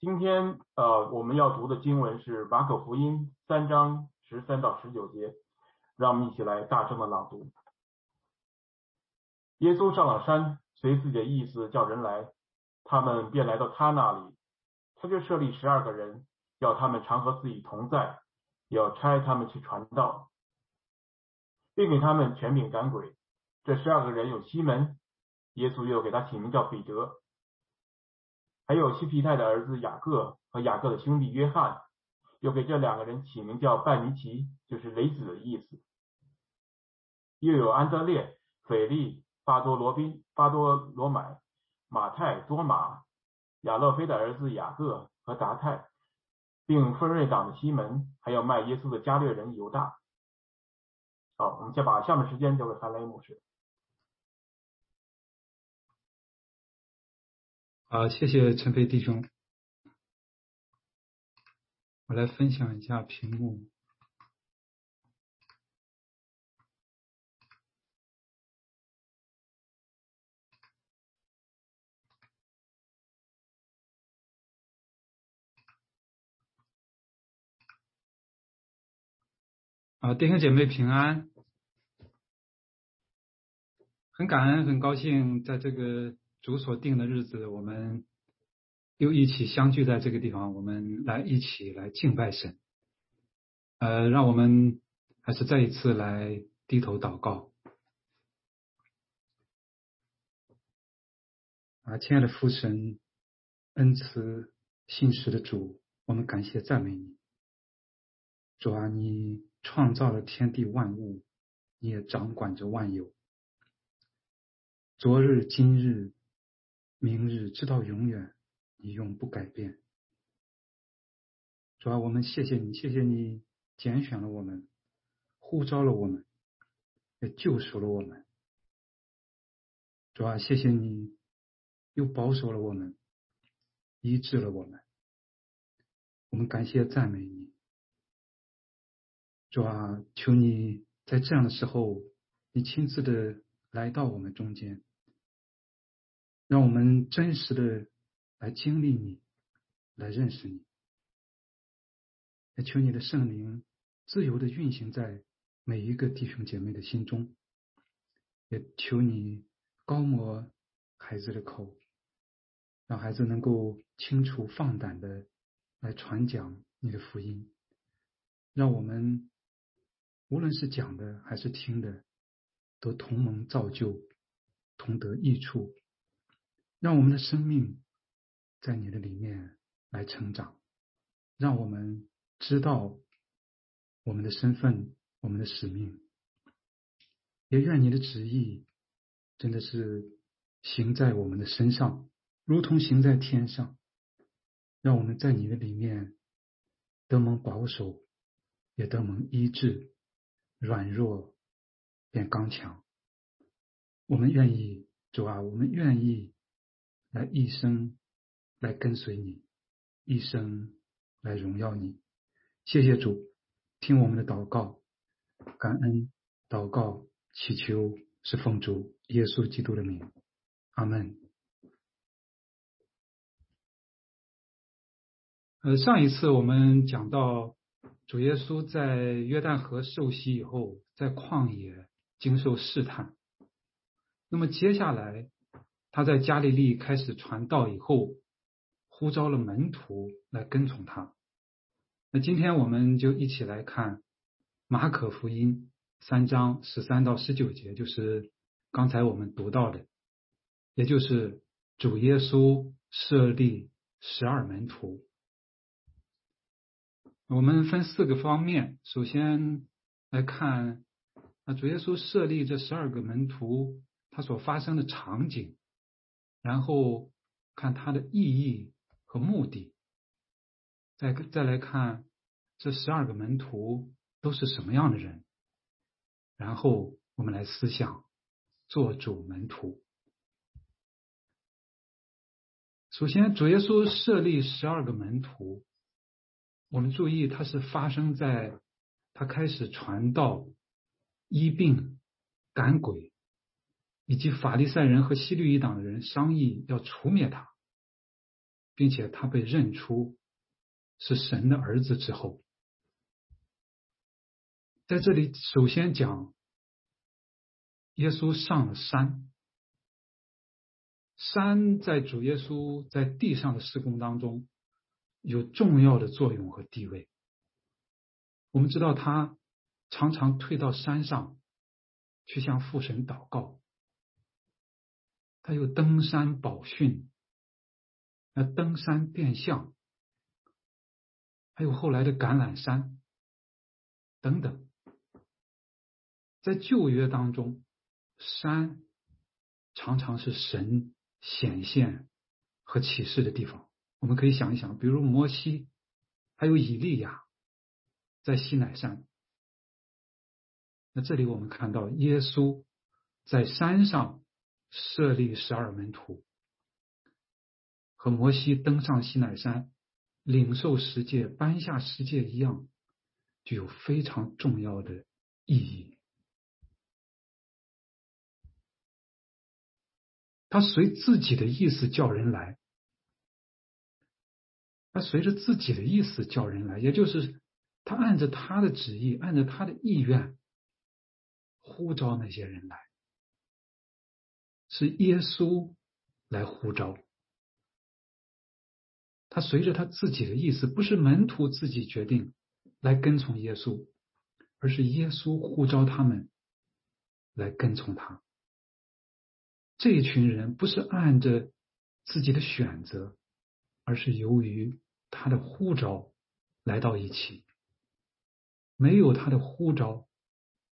今天呃我们要读的经文是马可福音三章十三到十九节，让我们一起来大声的朗读。耶稣上了山，随自己的意思叫人来，他们便来到他那里，他就设立十二个人，要他们常和自己同在，要差他们去传道，并给他们权柄赶鬼。这十二个人有西门，耶稣又给他起名叫彼得。还有西皮泰的儿子雅各和雅各的兄弟约翰，又给这两个人起名叫半尼奇，就是雷子的意思。又有安德烈、斐利、巴多罗宾、巴多罗买、马太、多马、亚勒菲的儿子雅各和达泰，并分瑞党的西门，还有卖耶稣的加略人犹大。好，我们先把下面时间交给韩雷牧师。好，谢谢陈飞弟兄。我来分享一下屏幕。啊，弟兄姐妹平安，很感恩，很高兴在这个。主所定的日子，我们又一起相聚在这个地方，我们来一起来敬拜神。呃，让我们还是再一次来低头祷告。啊，亲爱的父神，恩慈信实的主，我们感谢赞美你。主啊，你创造了天地万物，你也掌管着万有。昨日今日。明日直到永远，你永不改变。主啊，我们谢谢你，谢谢你拣选了我们，呼召了我们，也救赎了我们。主啊，谢谢你又保守了我们，医治了我们。我们感谢赞美你。主啊，求你在这样的时候，你亲自的来到我们中间。让我们真实的来经历你，来认识你。也求你的圣灵自由的运行在每一个弟兄姐妹的心中。也求你高摩孩子的口，让孩子能够清楚放胆的来传讲你的福音。让我们无论是讲的还是听的，都同盟造就，同得益处。让我们的生命在你的里面来成长，让我们知道我们的身份、我们的使命。也愿你的旨意真的是行在我们的身上，如同行在天上。让我们在你的里面得蒙保守，也得蒙医治，软弱变刚强。我们愿意，主啊，我们愿意。来一生来跟随你，一生来荣耀你。谢谢主，听我们的祷告，感恩祷告，祈求是奉主耶稣基督的名，阿门。呃，上一次我们讲到主耶稣在约旦河受洗以后，在旷野经受试探，那么接下来。他在加利利开始传道以后，呼召了门徒来跟从他。那今天我们就一起来看马可福音三章十三到十九节，就是刚才我们读到的，也就是主耶稣设立十二门徒。我们分四个方面，首先来看啊，主耶稣设立这十二个门徒，他所发生的场景。然后看它的意义和目的，再再来看这十二个门徒都是什么样的人，然后我们来思想做主门徒。首先，主耶稣设立十二个门徒，我们注意，它是发生在他开始传道、医病、赶鬼。以及法利赛人和西律一党的人商议要除灭他，并且他被认出是神的儿子之后，在这里首先讲耶稣上了山。山在主耶稣在地上的施工当中有重要的作用和地位。我们知道他常常退到山上去向父神祷告，他又登山宝训，那登山变相，还有后来的橄榄山等等，在旧约当中，山常常是神。显现和启示的地方，我们可以想一想，比如摩西，还有以利亚，在西乃山。那这里我们看到耶稣在山上设立十二门徒，和摩西登上西乃山领受十诫、颁下十诫一样，具有非常重要的意义。他随自己的意思叫人来，他随着自己的意思叫人来，也就是他按着他的旨意，按着他的意愿呼召那些人来，是耶稣来呼召。他随着他自己的意思，不是门徒自己决定来跟从耶稣，而是耶稣呼召他们来跟从他。这一群人不是按着自己的选择，而是由于他的呼召来到一起。没有他的呼召，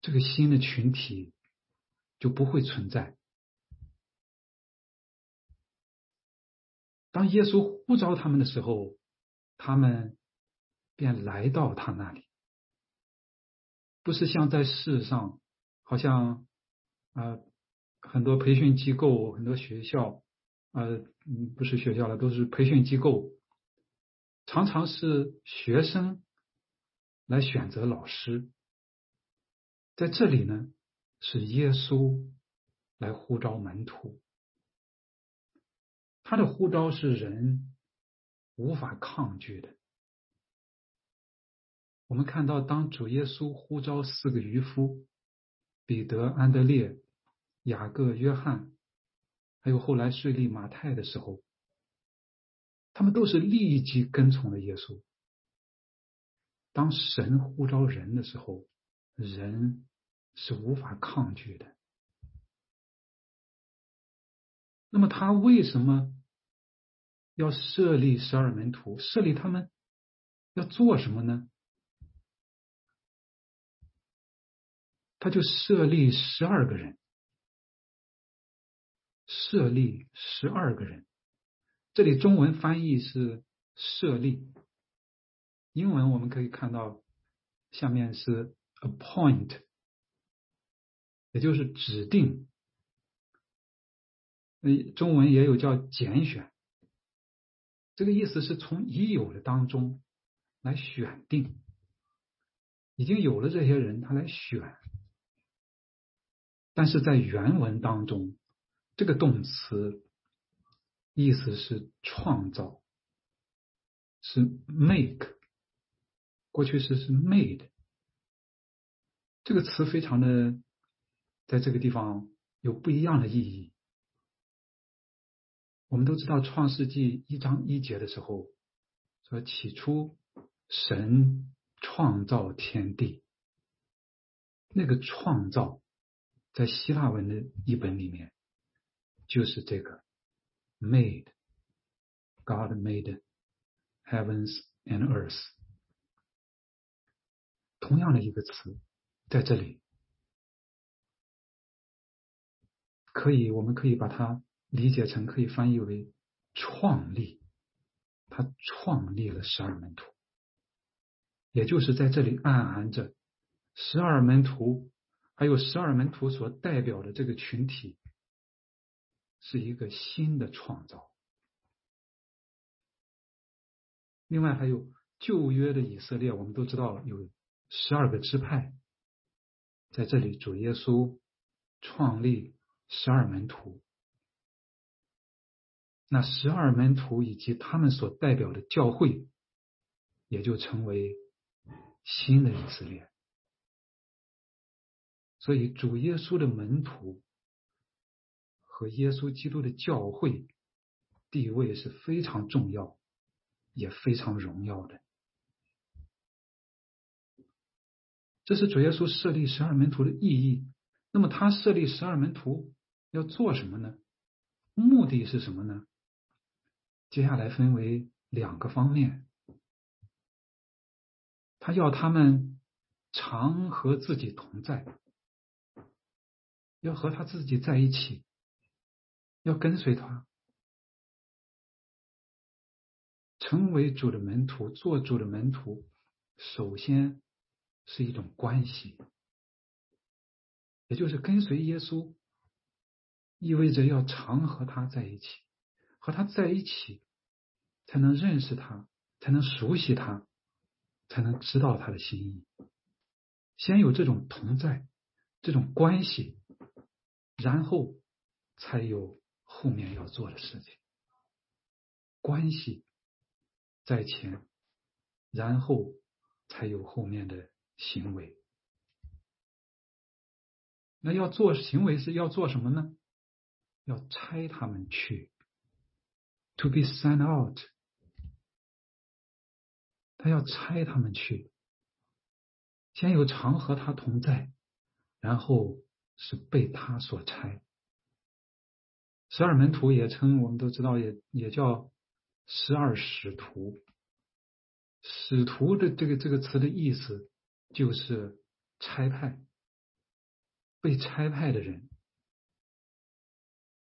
这个新的群体就不会存在。当耶稣呼召他们的时候，他们便来到他那里，不是像在世上，好像啊。很多培训机构、很多学校，呃，不是学校了，都是培训机构，常常是学生来选择老师。在这里呢，是耶稣来呼召门徒，他的呼召是人无法抗拒的。我们看到，当主耶稣呼召四个渔夫彼得、安德烈。雅各、约翰，还有后来税利马太的时候，他们都是立即跟从了耶稣。当神呼召人的时候，人是无法抗拒的。那么他为什么要设立十二门徒？设立他们要做什么呢？他就设立十二个人。设立十二个人，这里中文翻译是设立，英文我们可以看到下面是 appoint，也就是指定。嗯，中文也有叫拣选，这个意思是从已有的当中来选定，已经有了这些人，他来选，但是在原文当中。这个动词意思是创造，是 make，过去式是 made。这个词非常的在这个地方有不一样的意义。我们都知道《创世纪》一章一节的时候说：“起初神创造天地。”那个创造在希腊文的译本里面。就是这个，made，God made heavens and earth，同样的一个词，在这里，可以，我们可以把它理解成，可以翻译为创立，他创立了十二门徒，也就是在这里暗含着十二门徒，还有十二门徒所代表的这个群体。是一个新的创造。另外还有旧约的以色列，我们都知道有十二个支派，在这里主耶稣创立十二门徒。那十二门徒以及他们所代表的教会，也就成为新的以色列。所以，主耶稣的门徒和耶稣基督的教会地位是非常重要，也非常荣耀的。这是主耶稣设立十二门徒的意义。那么，他设立十二门徒要做什么呢？目的是什么呢？接下来分为两个方面。他要他们常和自己同在，要和他自己在一起，要跟随他，成为主的门徒，做主的门徒。首先。是一种关系，也就是跟随耶稣，意味着要常和他在一起，和他在一起，才能认识他，才能熟悉他，才能知道他的心意。先有这种同在，这种关系，然后才有后面要做的事情。关系在前，然后才有后面的。行为，那要做行为是要做什么呢？要拆他们去，to be sent out。他要差他们去，先有常和他同在，然后是被他所差。十二门徒也称，我们都知道，也也叫十二使徒。使徒的这个这个词的意思。就是差派，被差派的人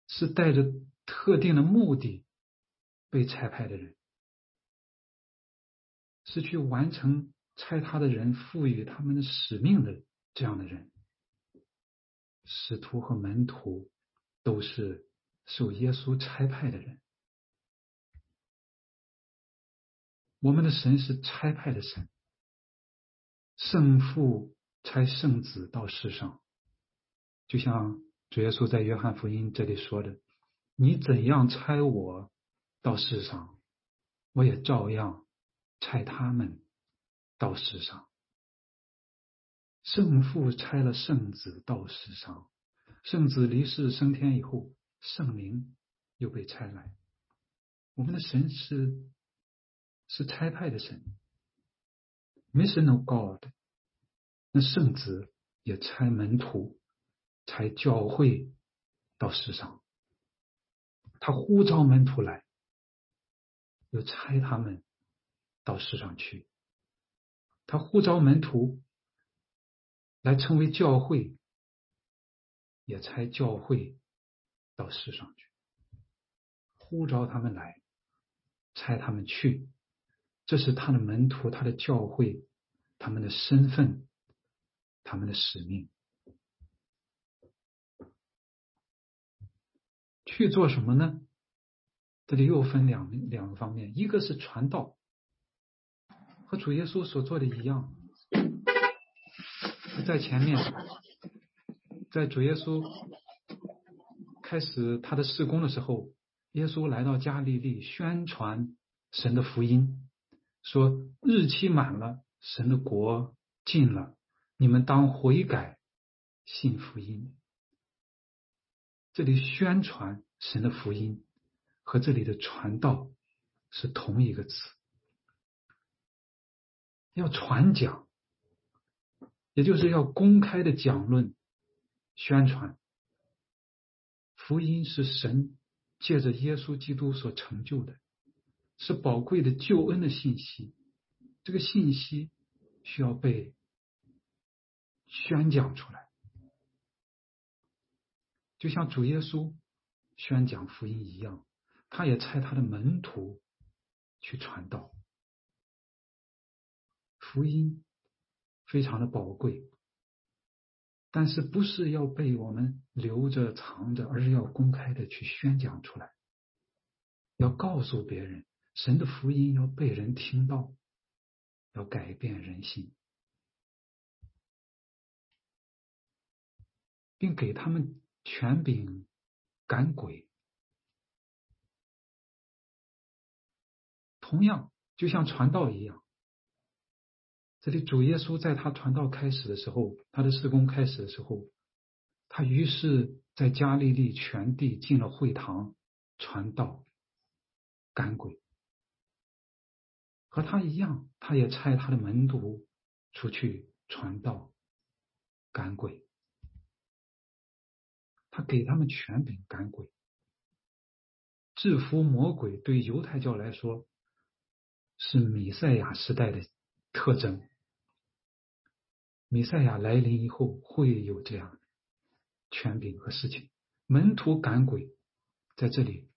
是带着特定的目的被差派的人，是去完成差他的人赋予他们的使命的这样的人。使徒和门徒都是受耶稣差派的人。我们的神是差派的神。圣父差圣子到世上，就像主耶稣在约翰福音这里说的：“你怎样差我到世上，我也照样差他们到世上。”圣父差了圣子到世上，圣子离世升天以后，圣灵又被差来。我们的神是是差派的神。Missional God，那圣子也差门徒，差教会到世上。他呼召门徒来，又差他们到世上去。他呼召门徒来成为教会，也差教会到世上去。呼召他们来，差他们去。这是他的门徒，他的教会，他们的身份，他们的使命。去做什么呢？这里又分两两个方面，一个是传道，和主耶稣所做的一样，在前面，在主耶稣开始他的事工的时候，耶稣来到加利利宣传神的福音。说日期满了，神的国近了，你们当悔改，信福音。这里宣传神的福音和这里的传道是同一个词，要传讲，也就是要公开的讲论、宣传福音是神借着耶稣基督所成就的。是宝贵的救恩的信息，这个信息需要被宣讲出来，就像主耶稣宣讲福音一样，他也差他的门徒去传道。福音非常的宝贵，但是不是要被我们留着藏着，而是要公开的去宣讲出来，要告诉别人。神的福音要被人听到，要改变人心，并给他们权柄赶鬼。同样就像传道一样，这里主耶稣在他传道开始的时候，他的施工开始的时候，他于是在加利利全地进了会堂传道赶鬼。和他一样，他也差他的门徒出去传道、赶鬼。他给他们权柄赶鬼、制服魔鬼。对犹太教来说，是弥赛亚时代的特征。弥赛亚来临以后，会有这样的权柄和事情。门徒赶鬼，在这里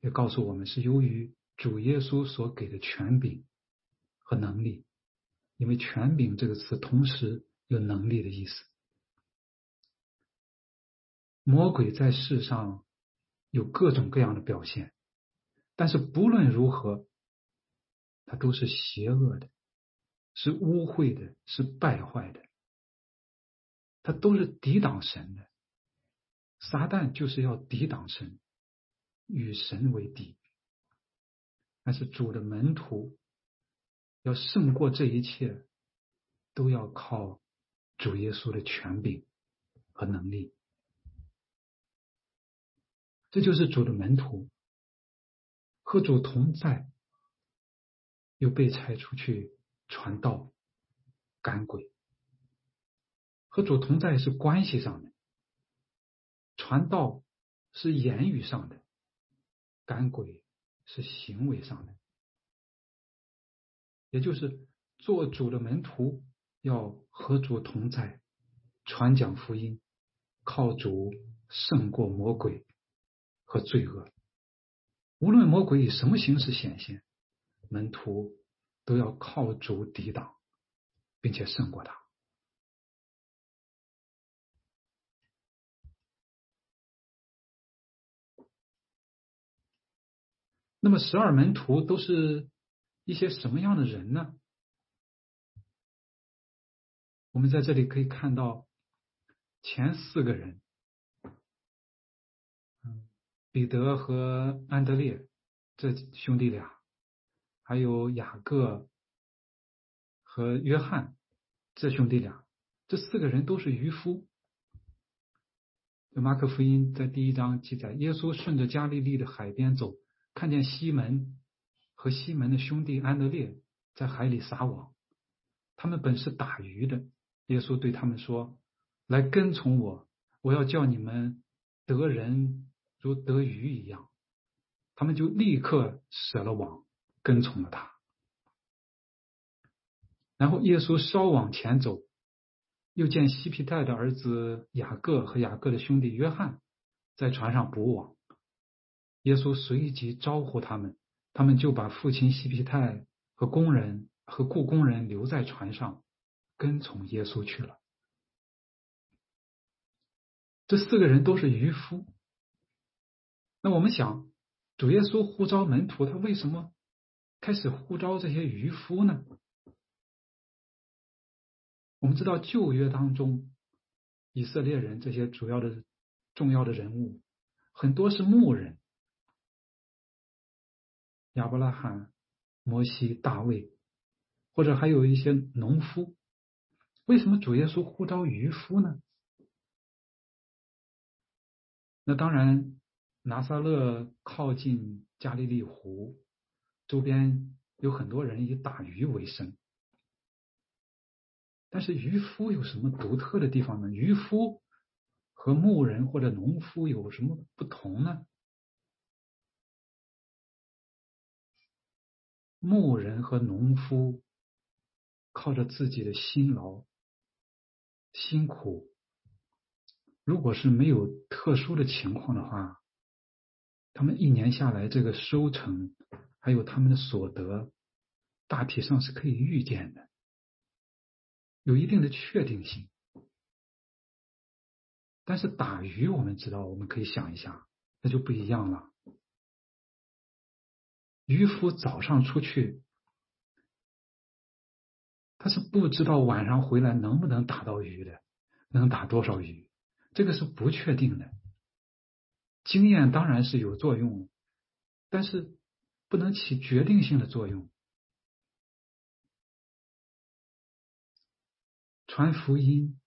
也告诉我们，是由于主耶稣所给的权柄。和能力，因为“权柄”这个词同时有能力的意思。魔鬼在世上有各种各样的表现，但是不论如何，他都是邪恶的，是污秽的，是败坏的，他都是抵挡神的。撒旦就是要抵挡神，与神为敌。但是主的门徒。要胜过这一切，都要靠主耶稣的权柄和能力。这就是主的门徒和主同在，又被拆出去传道、赶鬼。和主同在是关系上的，传道是言语上的，赶鬼是行为上的。也就是做主的门徒，要和主同在，传讲福音，靠主胜过魔鬼和罪恶。无论魔鬼以什么形式显现，门徒都要靠主抵挡，并且胜过他。那么，十二门徒都是。一些什么样的人呢？我们在这里可以看到前四个人，彼得和安德烈这兄弟俩，还有雅各和约翰这兄弟俩，这四个人都是渔夫。马可福音在第一章记载，耶稣顺着加利利的海边走，看见西门。和西门的兄弟安德烈在海里撒网，他们本是打鱼的。耶稣对他们说：“来跟从我，我要叫你们得人如得鱼一样。”他们就立刻舍了网，跟从了他。然后耶稣稍往前走，又见西皮泰的儿子雅各和雅各的兄弟约翰在船上补网。耶稣随即招呼他们。他们就把父亲西皮泰和工人和雇工人留在船上，跟从耶稣去了。这四个人都是渔夫。那我们想，主耶稣呼召门徒，他为什么开始呼召这些渔夫呢？我们知道旧约当中，以色列人这些主要的、重要的人物，很多是牧人。亚伯拉罕、摩西、大卫，或者还有一些农夫，为什么主耶稣呼召渔夫呢？那当然，拿撒勒靠近加利利湖，周边有很多人以打鱼为生。但是渔夫有什么独特的地方呢？渔夫和牧人或者农夫有什么不同呢？牧人和农夫靠着自己的辛劳、辛苦，如果是没有特殊的情况的话，他们一年下来这个收成还有他们的所得，大体上是可以预见的，有一定的确定性。但是打鱼，我们知道，我们可以想一下，那就不一样了。渔夫早上出去，他是不知道晚上回来能不能打到鱼的，能打多少鱼，这个是不确定的。经验当然是有作用，但是不能起决定性的作用。传福音、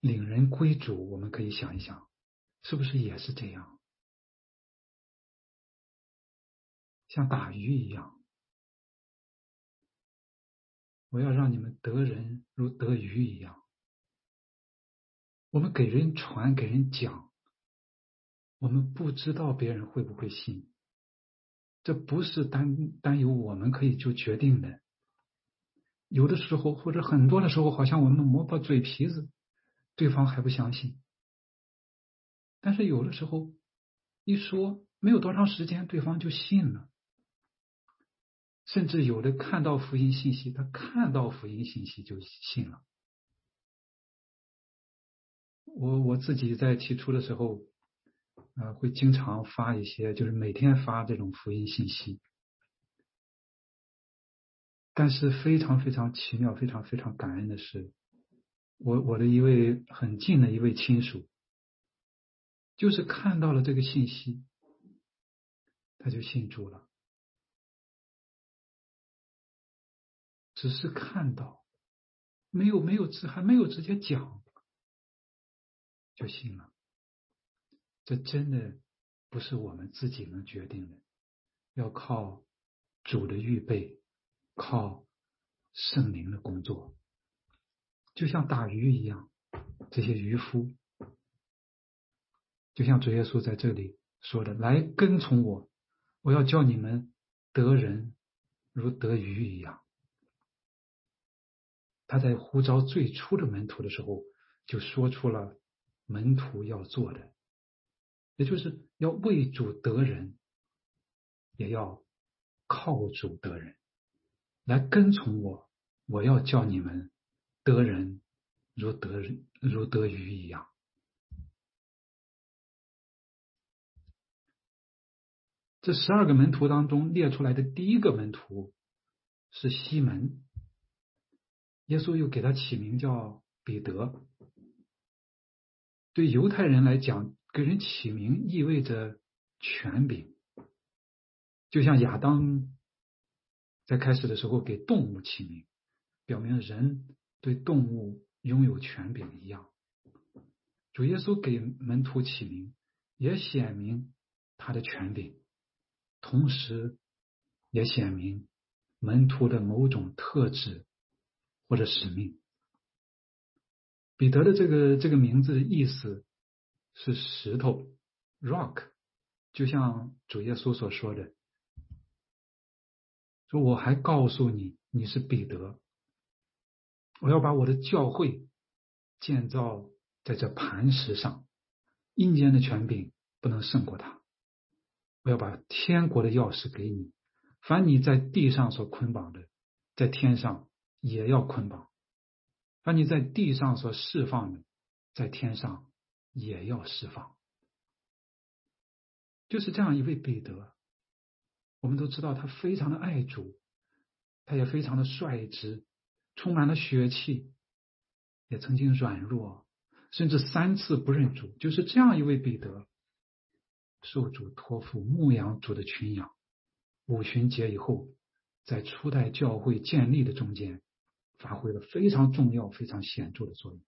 领人归主，我们可以想一想，是不是也是这样？像打鱼一样，我要让你们得人如得鱼一样。我们给人传、给人讲，我们不知道别人会不会信，这不是单单由我们可以就决定的。有的时候，或者很多的时候，好像我们磨破嘴皮子，对方还不相信。但是有的时候，一说没有多长时间，对方就信了。甚至有的看到福音信息，他看到福音信息就信了。我我自己在起初的时候，呃，会经常发一些，就是每天发这种福音信息。但是非常非常奇妙、非常非常感恩的是，我我的一位很近的一位亲属，就是看到了这个信息，他就信主了。只是看到，没有没有直还没有直接讲，就信了。这真的不是我们自己能决定的，要靠主的预备，靠圣灵的工作。就像打鱼一样，这些渔夫，就像主耶稣在这里说的：“来跟从我，我要叫你们得人如得鱼一样。”他在呼召最初的门徒的时候，就说出了门徒要做的，也就是要为主得人，也要靠主得人，来跟从我。我要叫你们得人如得如得鱼一样。这十二个门徒当中列出来的第一个门徒是西门。耶稣又给他起名叫彼得。对犹太人来讲，给人起名意味着权柄，就像亚当在开始的时候给动物起名，表明人对动物拥有权柄一样。主耶稣给门徒起名，也显明他的权柄，同时也显明门徒的某种特质。或者使命，彼得的这个这个名字的意思是石头，rock，就像主耶稣所说的，说我还告诉你，你是彼得，我要把我的教会建造在这磐石上，阴间的权柄不能胜过他，我要把天国的钥匙给你，凡你在地上所捆绑的，在天上。也要捆绑，凡你在地上所释放的，在天上也要释放。就是这样一位彼得，我们都知道他非常的爱主，他也非常的率直，充满了血气，也曾经软弱，甚至三次不认主。就是这样一位彼得，受主托付牧养主的群羊，五旬节以后，在初代教会建立的中间。发挥了非常重要、非常显著的作用。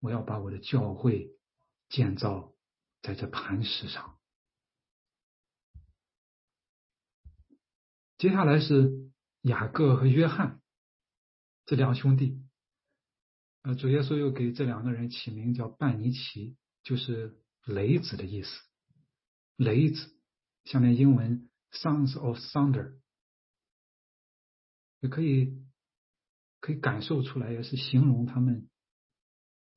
我要把我的教会建造在这磐石上。接下来是雅各和约翰这两兄弟。呃，主耶稣又给这两个人起名叫半尼奇，就是雷子的意思。雷子，下面英文 “sons of thunder”，也可以。可以感受出来，也是形容他们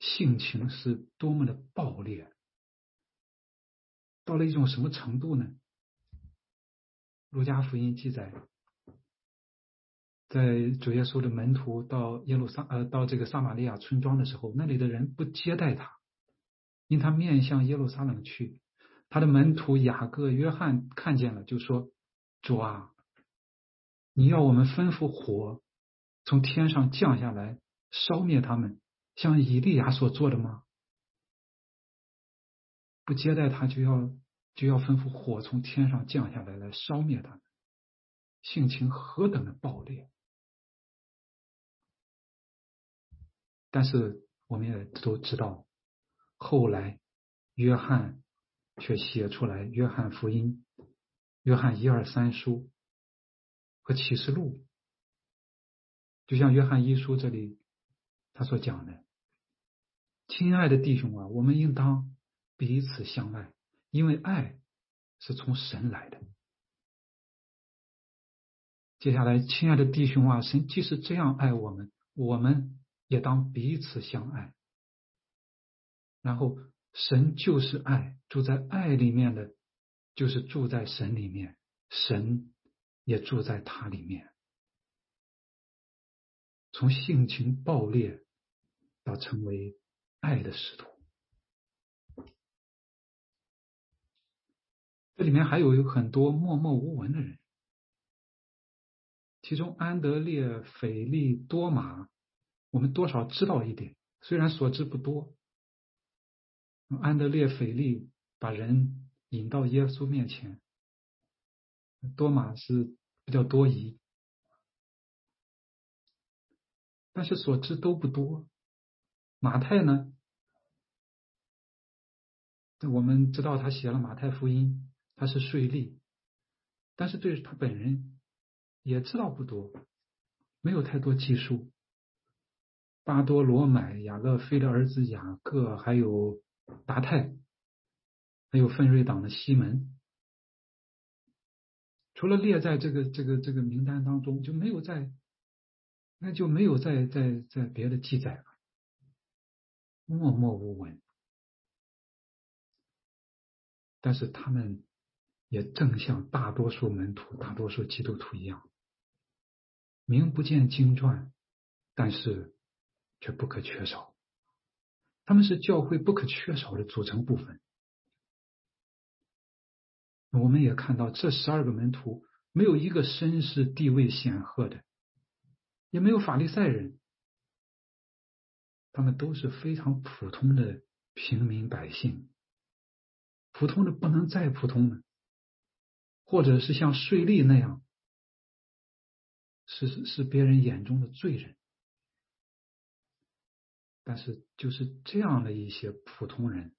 性情是多么的暴烈，到了一种什么程度呢？儒家福音记载，在主耶稣的门徒到耶路撒呃到这个撒玛利亚村庄的时候，那里的人不接待他，因他面向耶路撒冷去。他的门徒雅各、约翰看见了，就说：“主啊，你要我们吩咐火。”从天上降下来烧灭他们，像以利亚所做的吗？不接待他就要就要吩咐火从天上降下来，来烧灭他。性情何等的暴烈！但是我们也都知道，后来约翰却写出来《约翰福音》、《约翰一二三书》和《启示录》，就像《约翰一书》这里他所讲的：“亲爱的弟兄啊，我们应当彼此相爱，因为爱是从神来的。”接下来，亲爱的弟兄啊，神即使这样爱我们，我们。也当彼此相爱，然后神就是爱，住在爱里面的，就是住在神里面，神也住在他里面。从性情暴烈要成为爱的使徒，这里面还有有很多默默无闻的人，其中安德烈、斐利、多马。我们多少知道一点，虽然所知不多。安德烈、斐利把人引到耶稣面前，多马是比较多疑，但是所知都不多。马太呢？我们知道他写了《马太福音》，他是税吏，但是对他本人也知道不多，没有太多记述。巴多罗买、雅勒菲的儿子雅各，还有达泰，还有奋锐党的西门，除了列在这个这个这个名单当中，就没有在，那就没有在在在别的记载了，默默无闻。但是他们也正像大多数门徒、大多数基督徒一样，名不见经传，但是。却不可缺少，他们是教会不可缺少的组成部分。我们也看到，这十二个门徒没有一个身世地位显赫的，也没有法利赛人，他们都是非常普通的平民百姓，普通的不能再普通了，或者是像税吏那样，是是别人眼中的罪人。但是，就是这样的一些普通人、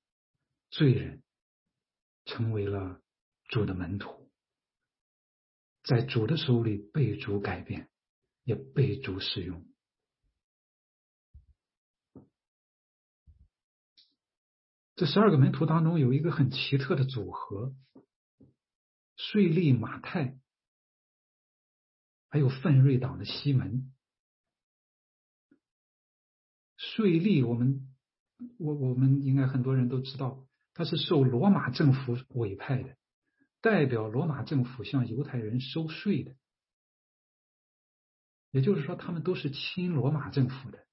罪人，成为了主的门徒，在主的手里被主改变，也被主使用。这十二个门徒当中，有一个很奇特的组合：税吏马太，还有奋锐党的西门。税吏，我们我我们应该很多人都知道，他是受罗马政府委派的，代表罗马政府向犹太人收税的。也就是说，他们都是亲罗马政府的，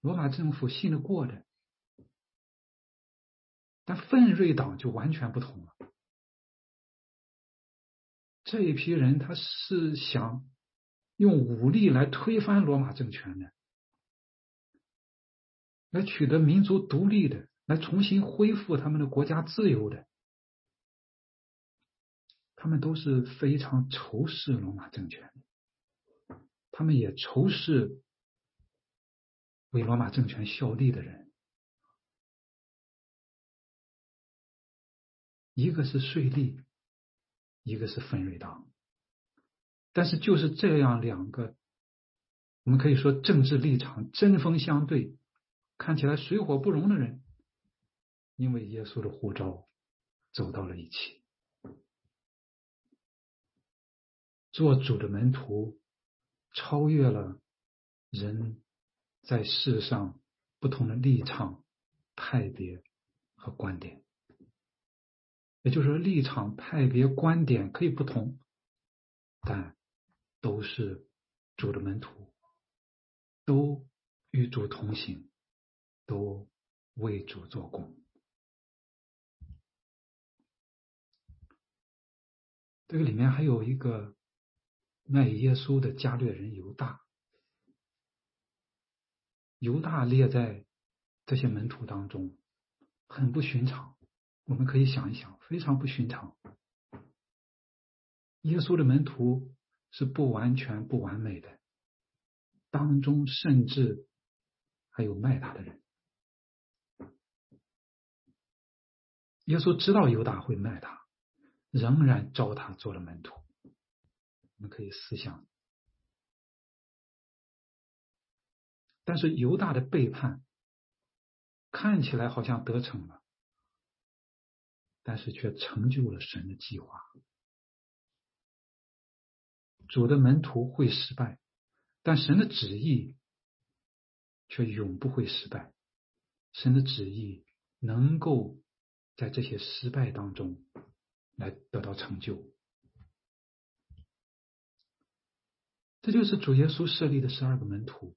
罗马政府信得过的。但奋锐党就完全不同了，这一批人他是想用武力来推翻罗马政权的。来取得民族独立的，来重新恢复他们的国家自由的，他们都是非常仇视罗马政权的，他们也仇视为罗马政权效力的人。一个是税吏，一个是分瑞党，但是就是这样两个，我们可以说政治立场针锋相对。看起来水火不容的人，因为耶稣的呼召，走到了一起。做主的门徒，超越了人在世上不同的立场、派别和观点。也就是说，立场、派别、观点可以不同，但都是主的门徒，都与主同行。都为主做工。这个里面还有一个卖耶稣的加略人犹大，犹大列在这些门徒当中，很不寻常。我们可以想一想，非常不寻常。耶稣的门徒是不完全、不完美的，当中甚至还有卖他的人。耶稣知道犹大会卖他，仍然招他做了门徒。我们可以思想，但是犹大的背叛看起来好像得逞了，但是却成就了神的计划。主的门徒会失败，但神的旨意却永不会失败。神的旨意能够在这些失败当中来得到成就。这就是主耶稣设立的十二个门徒。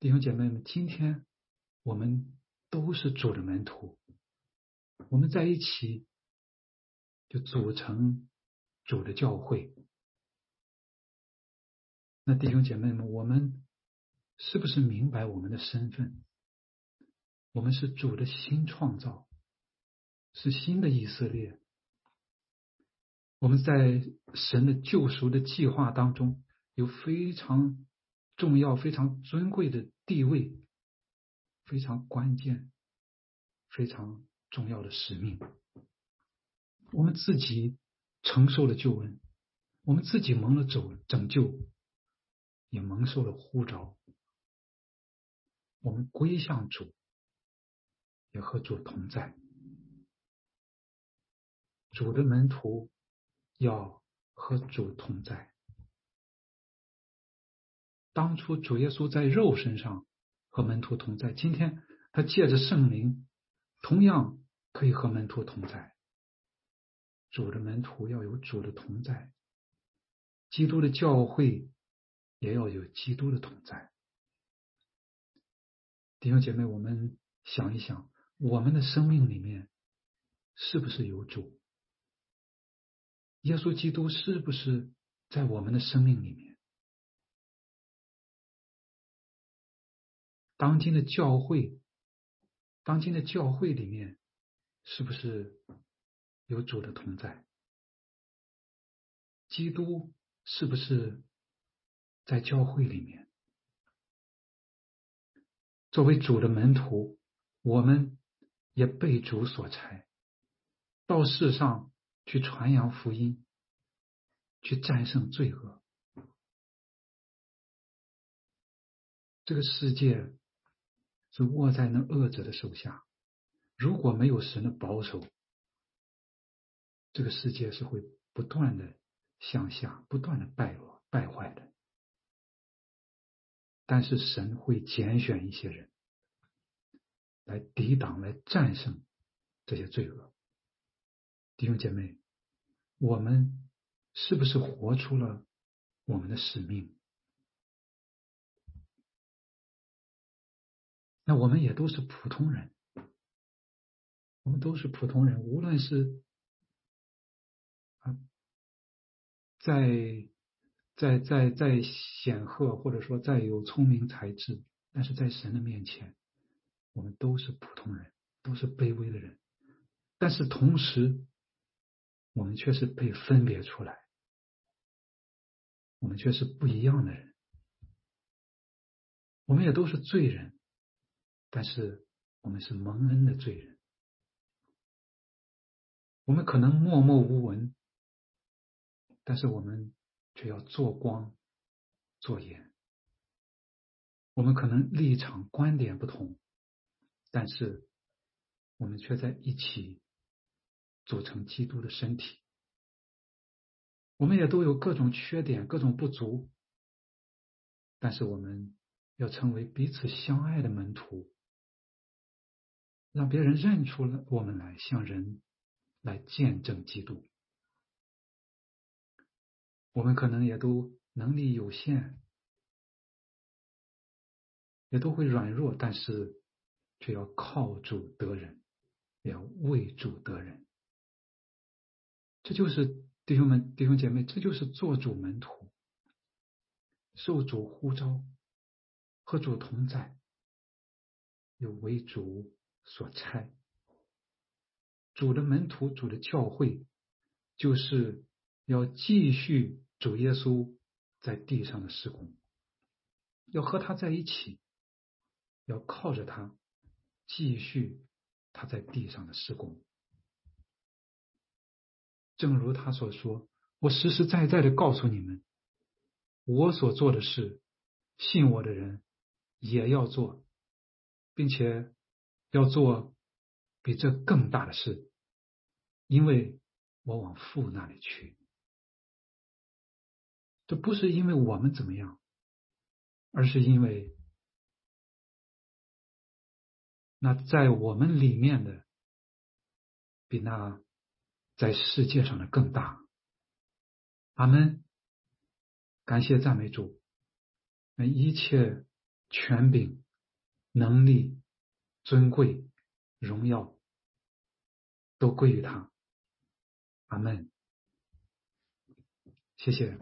弟兄姐妹们，今天我们都是主的门徒，我们在一起就组成。主的教会，那弟兄姐妹们，我们是不是明白我们的身份？我们是主的新创造，是新的以色列。我们在神的救赎的计划当中，有非常重要、非常尊贵的地位，非常关键、非常重要的使命。我们自己。承受了救恩，我们自己蒙了走拯救，也蒙受了呼召。我们归向主，也和主同在。主的门徒要和主同在。当初主耶稣在肉身上和门徒同在，今天他借着圣灵，同样可以和门徒同在。主的门徒要有主的同在，基督的教会也要有基督的同在。弟兄姐妹，我们想一想，我们的生命里面是不是有主？耶稣基督是不是在我们的生命里面？当今的教会，当今的教会里面是不是？有主的同在，基督是不是在教会里面？作为主的门徒，我们也被主所差，到世上去传扬福音，去战胜罪恶。这个世界是握在那恶者的手下，如果没有神的保守。这个世界是会不断的向下、不断的败落、败坏的，但是神会拣选一些人来抵挡、来战胜这些罪恶。弟兄姐妹，我们是不是活出了我们的使命？那我们也都是普通人，我们都是普通人，无论是。啊，在在在在显赫，或者说再有聪明才智，但是在神的面前，我们都是普通人，都是卑微的人。但是同时，我们却是被分别出来，我们却是不一样的人。我们也都是罪人，但是我们是蒙恩的罪人。我们可能默默无闻。但是我们却要做光做盐。我们可能立场观点不同，但是我们却在一起组成基督的身体。我们也都有各种缺点、各种不足，但是我们要成为彼此相爱的门徒，让别人认出了我们来，像人来见证基督。我们可能也都能力有限，也都会软弱，但是却要靠主得人，也要为主得人。这就是弟兄们、弟兄姐妹，这就是做主门徒，受主呼召，和主同在，又为主所差。主的门徒、主的教会，就是要继续主耶稣在地上的施工，要和他在一起，要靠着他继续他在地上的施工。正如他所说：“我实实在在的告诉你们，我所做的事，信我的人也要做，并且要做。”比这更大的事，因为我往父那里去。这不是因为我们怎么样，而是因为那在我们里面的，比那在世界上的更大。阿门。感谢赞美主，那一切权柄、能力、尊贵。荣耀都归于他，阿门。谢谢。